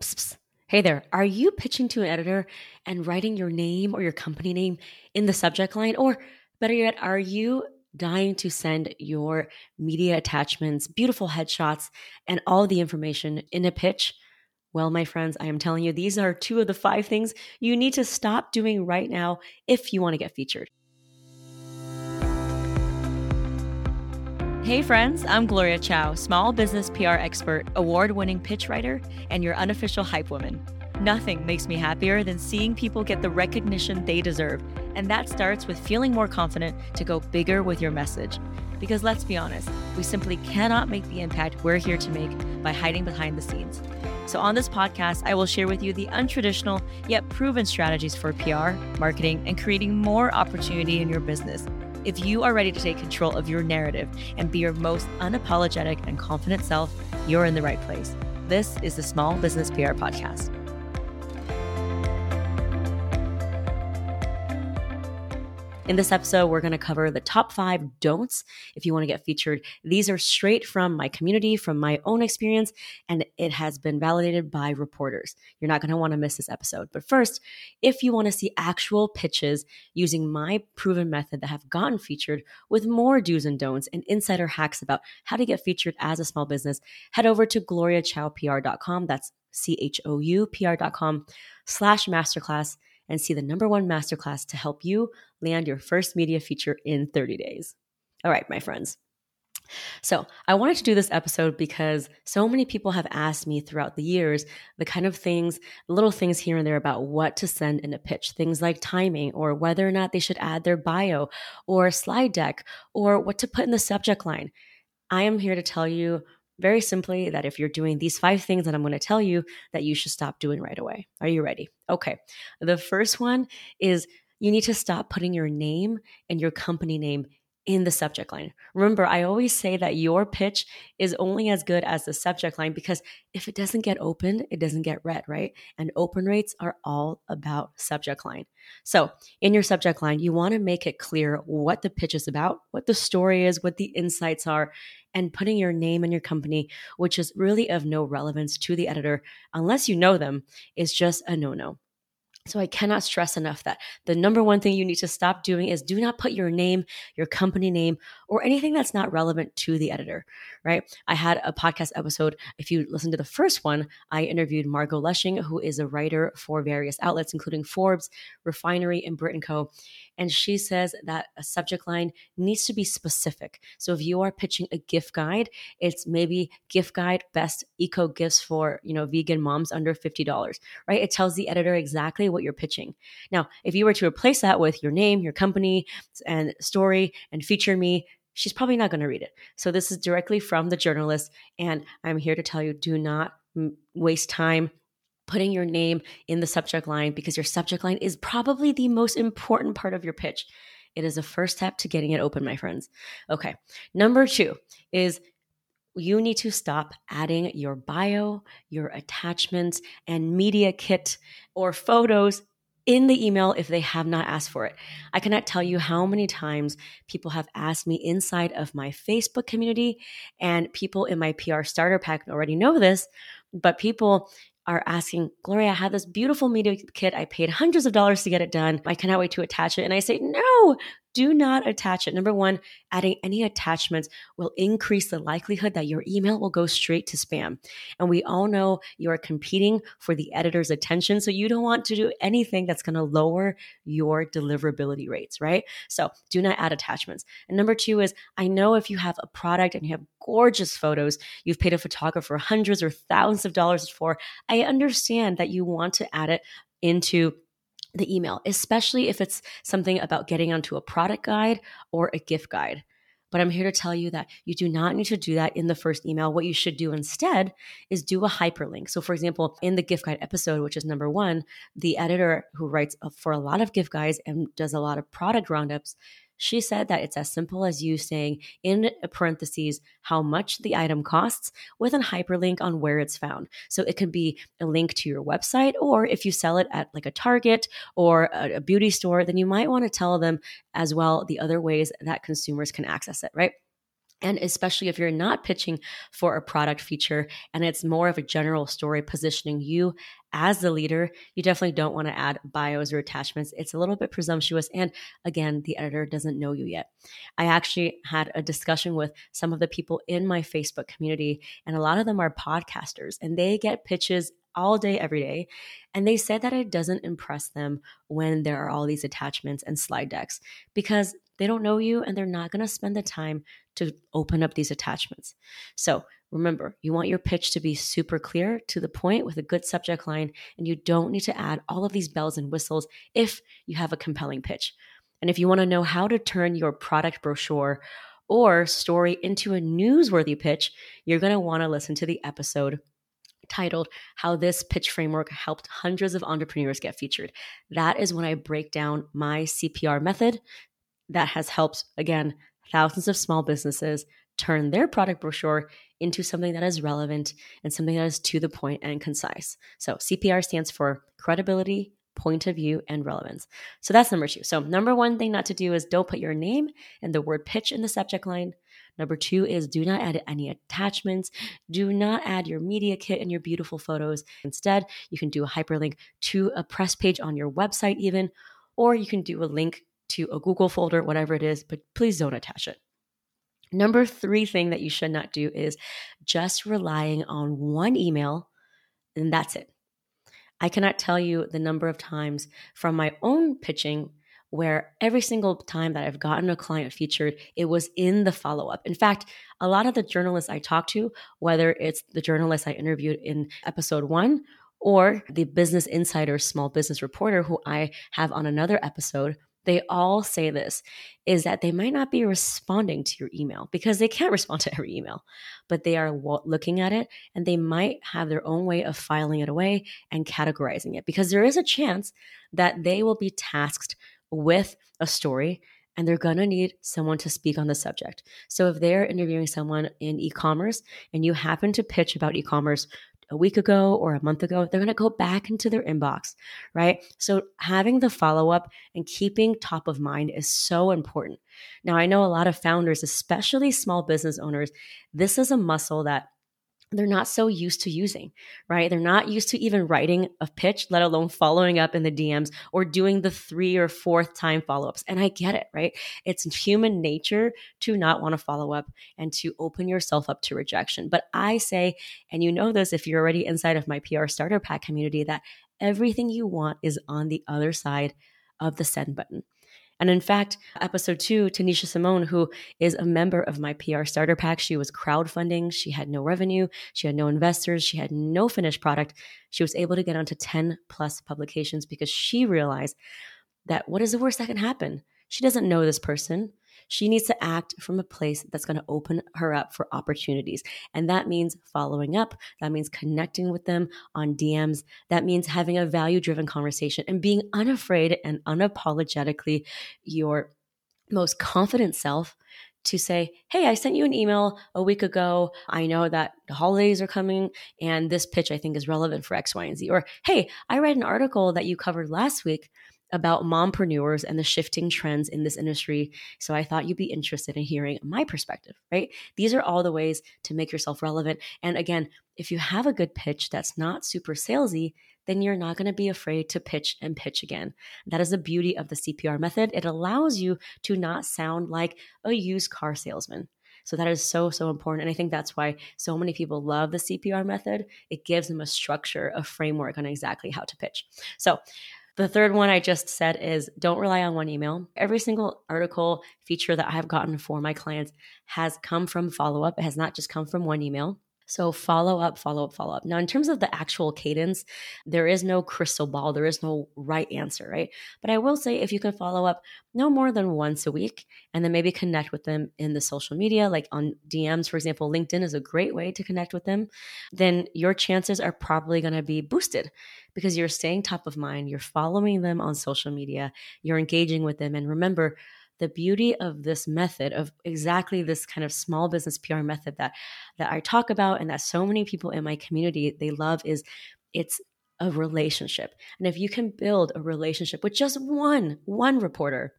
Psst, psst. Hey there, are you pitching to an editor and writing your name or your company name in the subject line? Or better yet, are you dying to send your media attachments, beautiful headshots, and all the information in a pitch? Well, my friends, I am telling you, these are two of the five things you need to stop doing right now if you want to get featured. Hey, friends, I'm Gloria Chou, small business PR expert, award winning pitch writer, and your unofficial hype woman. Nothing makes me happier than seeing people get the recognition they deserve, and that starts with feeling more confident to go bigger with your message. Because let's be honest, we simply cannot make the impact we're here to make by hiding behind the scenes. So, on this podcast, I will share with you the untraditional yet proven strategies for PR, marketing, and creating more opportunity in your business if you are ready to take control of your narrative and be your most unapologetic and confident self, you're in the right place. This is the Small Business PR Podcast. In this episode, we're going to cover the top five don'ts if you want to get featured. These are straight from my community, from my own experience, and it has been validated by reporters. You're not going to want to miss this episode. But first, if you want to see actual pitches using my proven method that have gotten featured with more do's and don'ts and insider hacks about how to get featured as a small business, head over to gloriachoupr.com. That's C H O U P R.com slash masterclass and see the number one masterclass to help you land your first media feature in 30 days. All right, my friends. So, I wanted to do this episode because so many people have asked me throughout the years the kind of things, little things here and there about what to send in a pitch, things like timing or whether or not they should add their bio or slide deck or what to put in the subject line. I am here to tell you very simply that if you're doing these five things that I'm going to tell you that you should stop doing right away. Are you ready? Okay. The first one is you need to stop putting your name and your company name in the subject line. Remember, I always say that your pitch is only as good as the subject line because if it doesn't get opened, it doesn't get read, right? And open rates are all about subject line. So, in your subject line, you want to make it clear what the pitch is about, what the story is, what the insights are, and putting your name and your company, which is really of no relevance to the editor unless you know them, is just a no no. So I cannot stress enough that the number one thing you need to stop doing is do not put your name, your company name, or anything that's not relevant to the editor, right? I had a podcast episode. If you listen to the first one, I interviewed Margot Lushing, who is a writer for various outlets, including Forbes, Refinery, and Brit & Co. And she says that a subject line needs to be specific. So if you are pitching a gift guide, it's maybe gift guide best eco gifts for, you know, vegan moms under $50, right? It tells the editor exactly what you're pitching. Now, if you were to replace that with your name, your company, and story and feature me, she's probably not going to read it. So this is directly from the journalist. And I'm here to tell you do not waste time putting your name in the subject line because your subject line is probably the most important part of your pitch. It is a first step to getting it open, my friends. Okay. Number two is you need to stop adding your bio, your attachments, and media kit or photos in the email if they have not asked for it. I cannot tell you how many times people have asked me inside of my Facebook community, and people in my PR starter pack already know this, but people are asking, Gloria, I have this beautiful media kit. I paid hundreds of dollars to get it done. I cannot wait to attach it. And I say, no, do not attach it. Number one, adding any attachments will increase the likelihood that your email will go straight to spam. And we all know you are competing for the editor's attention. So you don't want to do anything that's going to lower your deliverability rates, right? So do not add attachments. And number two is I know if you have a product and you have gorgeous photos you've paid a photographer hundreds or thousands of dollars for, I understand that you want to add it into the email, especially if it's something about getting onto a product guide or a gift guide. But I'm here to tell you that you do not need to do that in the first email. What you should do instead is do a hyperlink. So, for example, in the gift guide episode, which is number one, the editor who writes for a lot of gift guides and does a lot of product roundups she said that it's as simple as you saying in parentheses how much the item costs with a hyperlink on where it's found. So it could be a link to your website, or if you sell it at like a Target or a, a beauty store, then you might want to tell them as well the other ways that consumers can access it, right? And especially if you're not pitching for a product feature and it's more of a general story positioning you as the leader, you definitely don't want to add bios or attachments. It's a little bit presumptuous. And again, the editor doesn't know you yet. I actually had a discussion with some of the people in my Facebook community, and a lot of them are podcasters, and they get pitches all day, every day. And they said that it doesn't impress them when there are all these attachments and slide decks because they don't know you and they're not going to spend the time to open up these attachments. So remember, you want your pitch to be super clear to the point with a good subject line, and you don't need to add all of these bells and whistles if you have a compelling pitch. And if you want to know how to turn your product brochure or story into a newsworthy pitch, you're going to want to listen to the episode titled How This Pitch Framework Helped Hundreds of Entrepreneurs Get Featured. That is when I break down my CPR method that has helped, again, thousands of small businesses turn their product brochure into something that is relevant and something that is to the point and concise. So CPR stands for credibility, point of view, and relevance. So that's number two. So, number one thing not to do is don't put your name and the word pitch in the subject line. Number two is do not add any attachments. Do not add your media kit and your beautiful photos. Instead, you can do a hyperlink to a press page on your website, even, or you can do a link to a Google folder, whatever it is, but please don't attach it. Number three thing that you should not do is just relying on one email and that's it. I cannot tell you the number of times from my own pitching where every single time that I've gotten a client featured, it was in the follow up. In fact, a lot of the journalists I talk to, whether it's the journalist I interviewed in episode one or the Business Insider small business reporter who I have on another episode, they all say this is that they might not be responding to your email because they can't respond to every email, but they are looking at it and they might have their own way of filing it away and categorizing it because there is a chance that they will be tasked with a story and they're going to need someone to speak on the subject. So if they're interviewing someone in e-commerce and you happen to pitch about e-commerce a week ago or a month ago, they're going to go back into their inbox, right? So having the follow up and keeping top of mind is so important. Now, I know a lot of founders, especially small business owners, this is a muscle that they're not so used to using, right? They're not used to even writing a pitch, let alone following up in the DMs or doing the three or fourth time follow ups. And I get it, right? It's human nature to not want to follow up and to open yourself up to rejection. But I say, and you know this if you're already inside of my PR starter pack community, that everything you want is on the other side of the send button. And in fact, episode two, Tanisha Simone, who is a member of my PR starter pack, she was crowdfunding. She had no revenue. She had no investors. She had no finished product. She was able to get onto 10 plus publications because she realized that what is the worst that can happen? She doesn't know this person. She needs to act from a place that's going to open her up for opportunities. And that means following up. That means connecting with them on DMs. That means having a value driven conversation and being unafraid and unapologetically your most confident self to say, Hey, I sent you an email a week ago. I know that the holidays are coming and this pitch I think is relevant for X, Y, and Z. Or, Hey, I read an article that you covered last week about mompreneurs and the shifting trends in this industry. So I thought you'd be interested in hearing my perspective, right? These are all the ways to make yourself relevant. And again, if you have a good pitch that's not super salesy, then you're not going to be afraid to pitch and pitch again. That is the beauty of the CPR method. It allows you to not sound like a used car salesman. So that is so, so important. And I think that's why so many people love the CPR method. It gives them a structure, a framework on exactly how to pitch. So the third one I just said is don't rely on one email. Every single article feature that I have gotten for my clients has come from follow up. It has not just come from one email. So follow up, follow up, follow up. Now, in terms of the actual cadence, there is no crystal ball, there is no right answer, right? But I will say if you can follow up no more than once a week and then maybe connect with them in the social media, like on DMs, for example, LinkedIn is a great way to connect with them, then your chances are probably going to be boosted because you're staying top of mind, you're following them on social media, you're engaging with them. And remember, the beauty of this method of exactly this kind of small business PR method that that I talk about and that so many people in my community they love is it's a relationship. And if you can build a relationship with just one one reporter,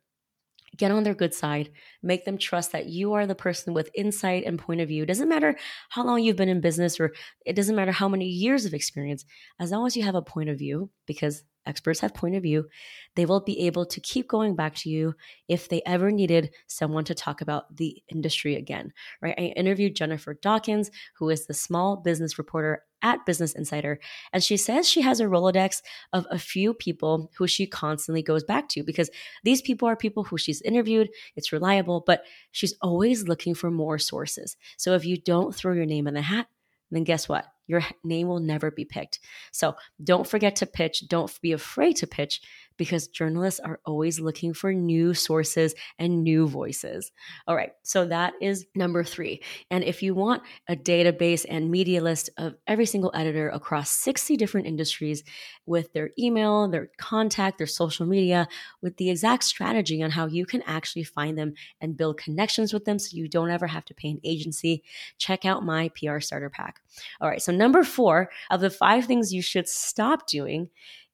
get on their good side, make them trust that you are the person with insight and point of view. It doesn't matter how long you've been in business or it doesn't matter how many years of experience, as long as you have a point of view, because experts have point of view, they will be able to keep going back to you if they ever needed someone to talk about the industry again, right? I interviewed Jennifer Dawkins, who is the small business reporter at Business Insider, and she says she has a Rolodex of a few people who she constantly goes back to because these people are people who she's interviewed, it's reliable, but she's always looking for more sources. So if you don't throw your name in the hat, then guess what? Your name will never be picked. So don't forget to pitch. Don't be afraid to pitch because journalists are always looking for new sources and new voices. All right, so that is number three. And if you want a database and media list of every single editor across 60 different industries with their email, their contact, their social media, with the exact strategy on how you can actually find them and build connections with them so you don't ever have to pay an agency, check out my PR starter pack. All right, so number four of the five things you should stop doing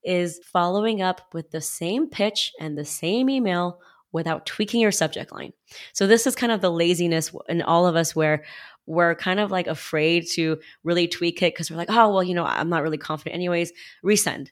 is following up with the same pitch and the same email without tweaking your subject line. So this is kind of the laziness in all of us where we're kind of like afraid to really tweak it because we're like, oh, well, you know, I'm not really confident anyways. Resend.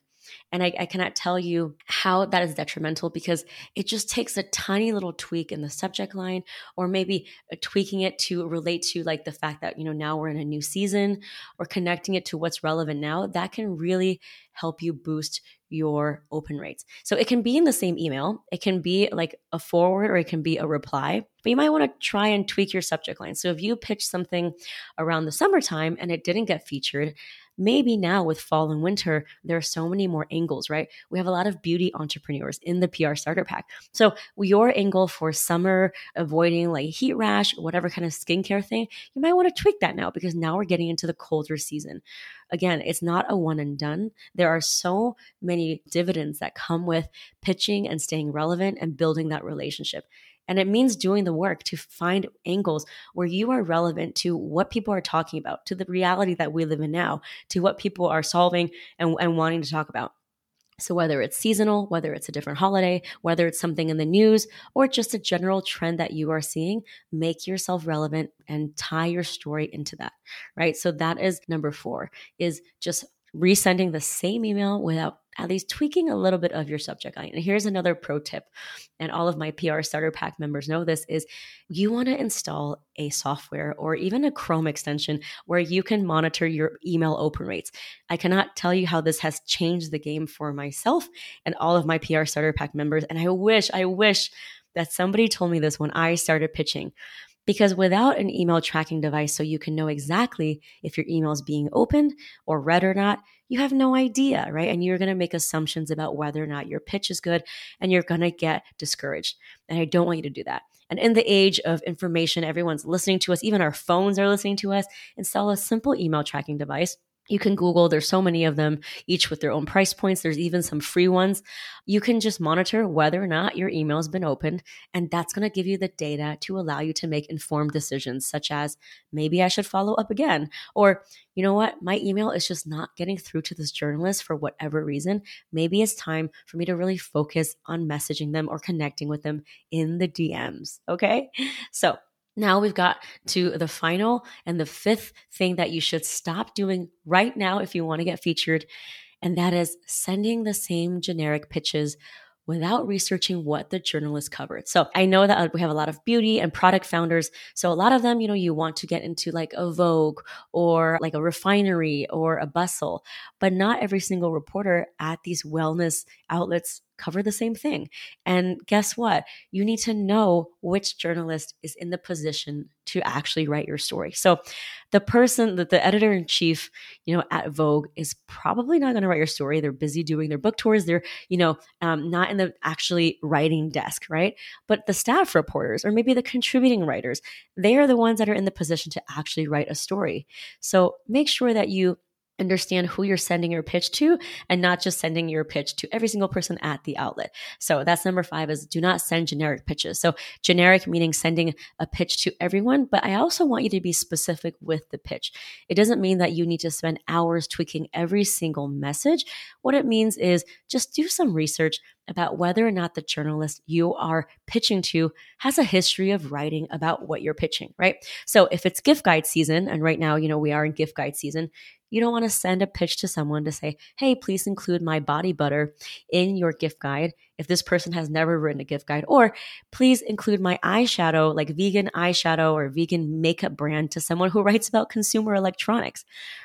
And I, I, cannot tell you how that is detrimental because it just takes a tiny little tweak in the subject line or maybe uh, tweaking it to relate to like the fact that, you know, now we're in a new season or connecting it to what's relevant now. That can really help you boost your open rates. So it can be in the same email, it can be like a forward or it can be a reply, but you might want to try and tweak your subject line. So if you pitch something around the summertime and it didn't get featured, maybe now with fall and winter, there are so many more angles, right? We have a lot of beauty entrepreneurs in the PR starter pack. So your angle for summer, avoiding like heat rash, whatever kind of skincare thing, you might want to tweak that now because now we're getting into the colder season. Again, it's not a one and done. There are so many dividends that come with pitching and staying relevant and building that relationship. And it means doing the work to find angles where you are relevant to what people are talking about, to the reality that we live in now, to what people are solving and, and wanting to talk about. So, whether it's seasonal, whether it's a different holiday, whether it's something in the news, or just a general trend that you are seeing, make yourself relevant and tie your story into that, right? So, that is number four is just resending the same email without at least tweaking a little bit of your subject line. And here's another pro tip, and all of my PR starter pack members know this is you want to install a software or even a Chrome extension where you can monitor your email open rates. I cannot tell you how this has changed the game for myself and all of my PR starter pack members. And I wish, I wish that somebody told me this when I started pitching. Because without an email tracking device, so you can know exactly if your email is being opened or read or not, you have no idea, right? And you're going to make assumptions about whether or not your pitch is good and you're going to get discouraged. And I don't want you to do that. And in the age of information, everyone's listening to us, even our phones are listening to us. Install a simple email tracking device you can Google, there's so many of them, each with their own price points. There's even some free ones. You can just monitor whether or not your email has been opened, and that's going to give you the data to allow you to make informed decisions, such as maybe I should follow up again, or you know what, my email is just not getting through to this journalist for whatever reason. Maybe it's time for me to really focus on messaging them or connecting with them in the DMs. Okay. So, now we've got to the final and the fifth thing that you should stop doing right now if you want to get featured. And that is sending the same generic pitches without researching what the journalist covered. So I know that uh, we have a lot of beauty and product founders. So a lot of them, you know, you want to get into like a Vogue or like a refinery or a bustle, but not every single reporter at these wellness outlets cover the same thing. And guess what? You need to know which journalist is in the position to actually write your story. So the person that the editor in chief, you know, at Vogue is probably not going to write your story. They're busy doing their book tours. They're, you know, um, not in the actually writing desk, right? But the staff reporters or maybe the contributing writers, they are the ones that are in the position to actually write a story. So make sure that you understand who you're sending your pitch to and not just sending your pitch to every single person at the outlet. So that's number 5 is do not send generic pitches. So generic meaning sending a pitch to everyone, but I also want you to be specific with the pitch. It doesn't mean that you need to spend hours tweaking every single message. What it means is just do some research about whether or not the journalist you are pitching to has a history of writing about what you're pitching, right? So if it's gift guide season, and right now, you know, we are in gift guide season, you don't want to send a pitch to someone to say, hey, please include my body butter in your gift guide if this person has never written a gift guide, or please include my eyeshadow, like vegan eyeshadow or vegan makeup brand to someone who writes about consumer electronics,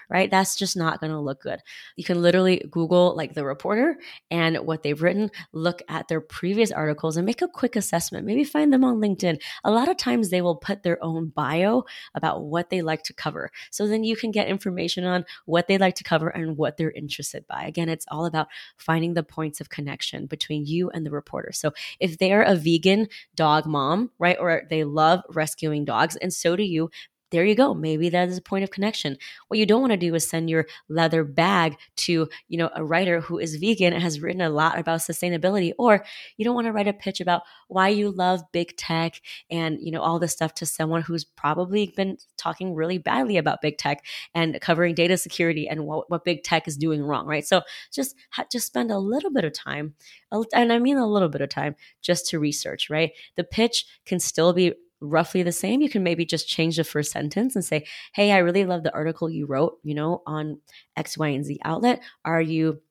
right? That's just not going to look good. You can literally Google like the reporter and what they've written, look at their previous articles and make a quick assessment. Maybe find them on LinkedIn. A lot of times they will put their own bio about what they like to cover. So then you can get information on what they like to cover and what they're interested by. Again, it's all about finding the points of connection between you and the reporter. So if they're a vegan dog mom, right, or they love rescuing dogs, and so do you, there you go. Maybe that is a point of connection. What you don't want to do is send your leather bag to, you know, a writer who is vegan and has written a lot about sustainability, or you don't want to write a pitch about why you love big tech and, you know, all this stuff to someone who's probably been talking really badly about big tech and covering data security and what, what big tech is doing wrong, right? So just just spend a little bit of time, and I mean a little bit of time, just to research, right? The pitch can still be roughly the same, you can maybe just change the first sentence and say, Hey, I really love the article you wrote, you know, on X, Y, and Z outlet. Are you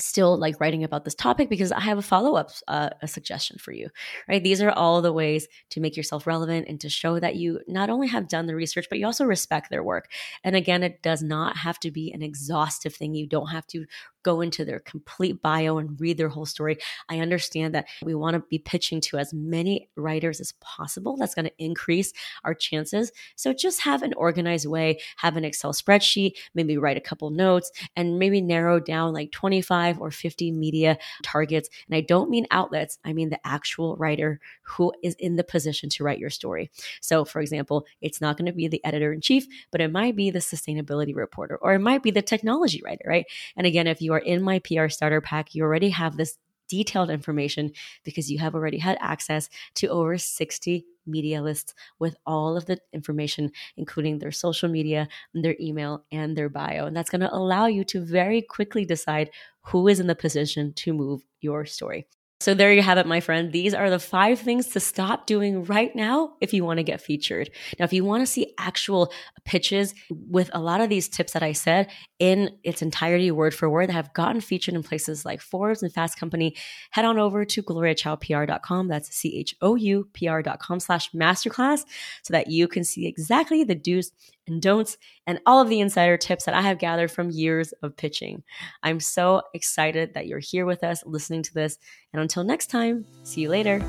still like writing about this topic because I have a follow up uh, a suggestion for you, right? These are all the ways to make yourself relevant and to show that you not only have done the research, but you also respect their work. And again, it does not have to be an exhaustive thing. You don't have to go into their complete bio and read their whole story. I understand that we want to be pitching to as many writers as possible. That's going to increase our chances. So just have an organized way, have an Excel spreadsheet, maybe write a couple notes, and maybe narrow down like 25 25 or 50 media targets. And I don't mean outlets, I mean the actual writer who is in the position to write your story. So, for example, it's not going to be the editor in chief, but it might be the sustainability reporter or it might be the technology writer, right? And again, if you are in my PR starter pack, you already have this detailed information because you have already had access to over 60 media lists with all of the information, including their social media, their email, and their bio. And that's going to allow you to very quickly decide who is in the position to move your story. So there you have it, my friend. These are the five things to stop doing right now if you want to get featured. Now, if you want to see actual pitches with a lot of these tips that I said in its entirety, word for word, that have gotten featured in places like Forbes and Fast Company, head on over to gloriachoupr.com. That's C H O U P R.com slash masterclass so that you can see exactly the do's and don'ts and all of the insider tips that I have gathered from years of pitching. I'm so excited that you're here with us listening to this. And until next time, see you later.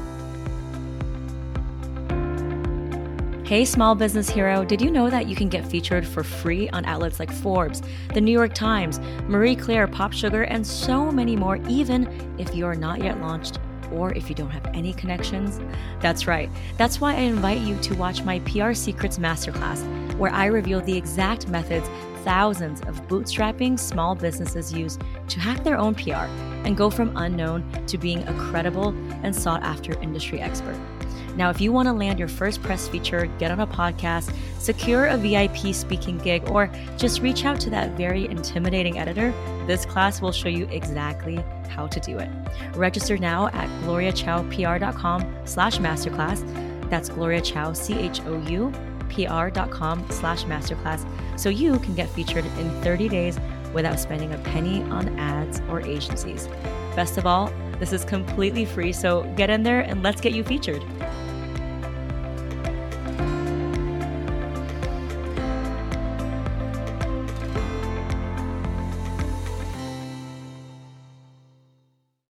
Hey, small business hero, did you know that you can get featured for free on outlets like Forbes, the New York Times, Marie Claire, Pop Sugar, and so many more, even if you're not yet launched? Or if you don't have any connections? That's right. That's why I invite you to watch my PR Secrets Masterclass, where I reveal the exact methods thousands of bootstrapping small businesses use to hack their own PR and go from unknown to being a credible and sought after industry expert. Now, if you want to land your first press feature, get on a podcast, secure a VIP speaking gig, or just reach out to that very intimidating editor, this class will show you exactly how to do it. Register now at gloriachoupr.com slash masterclass. That's Gloria Chou, C-H-O-U, pr.com slash masterclass, so you can get featured in 30 days without spending a penny on ads or agencies. Best of all, this is completely free, so get in there and let's get you featured.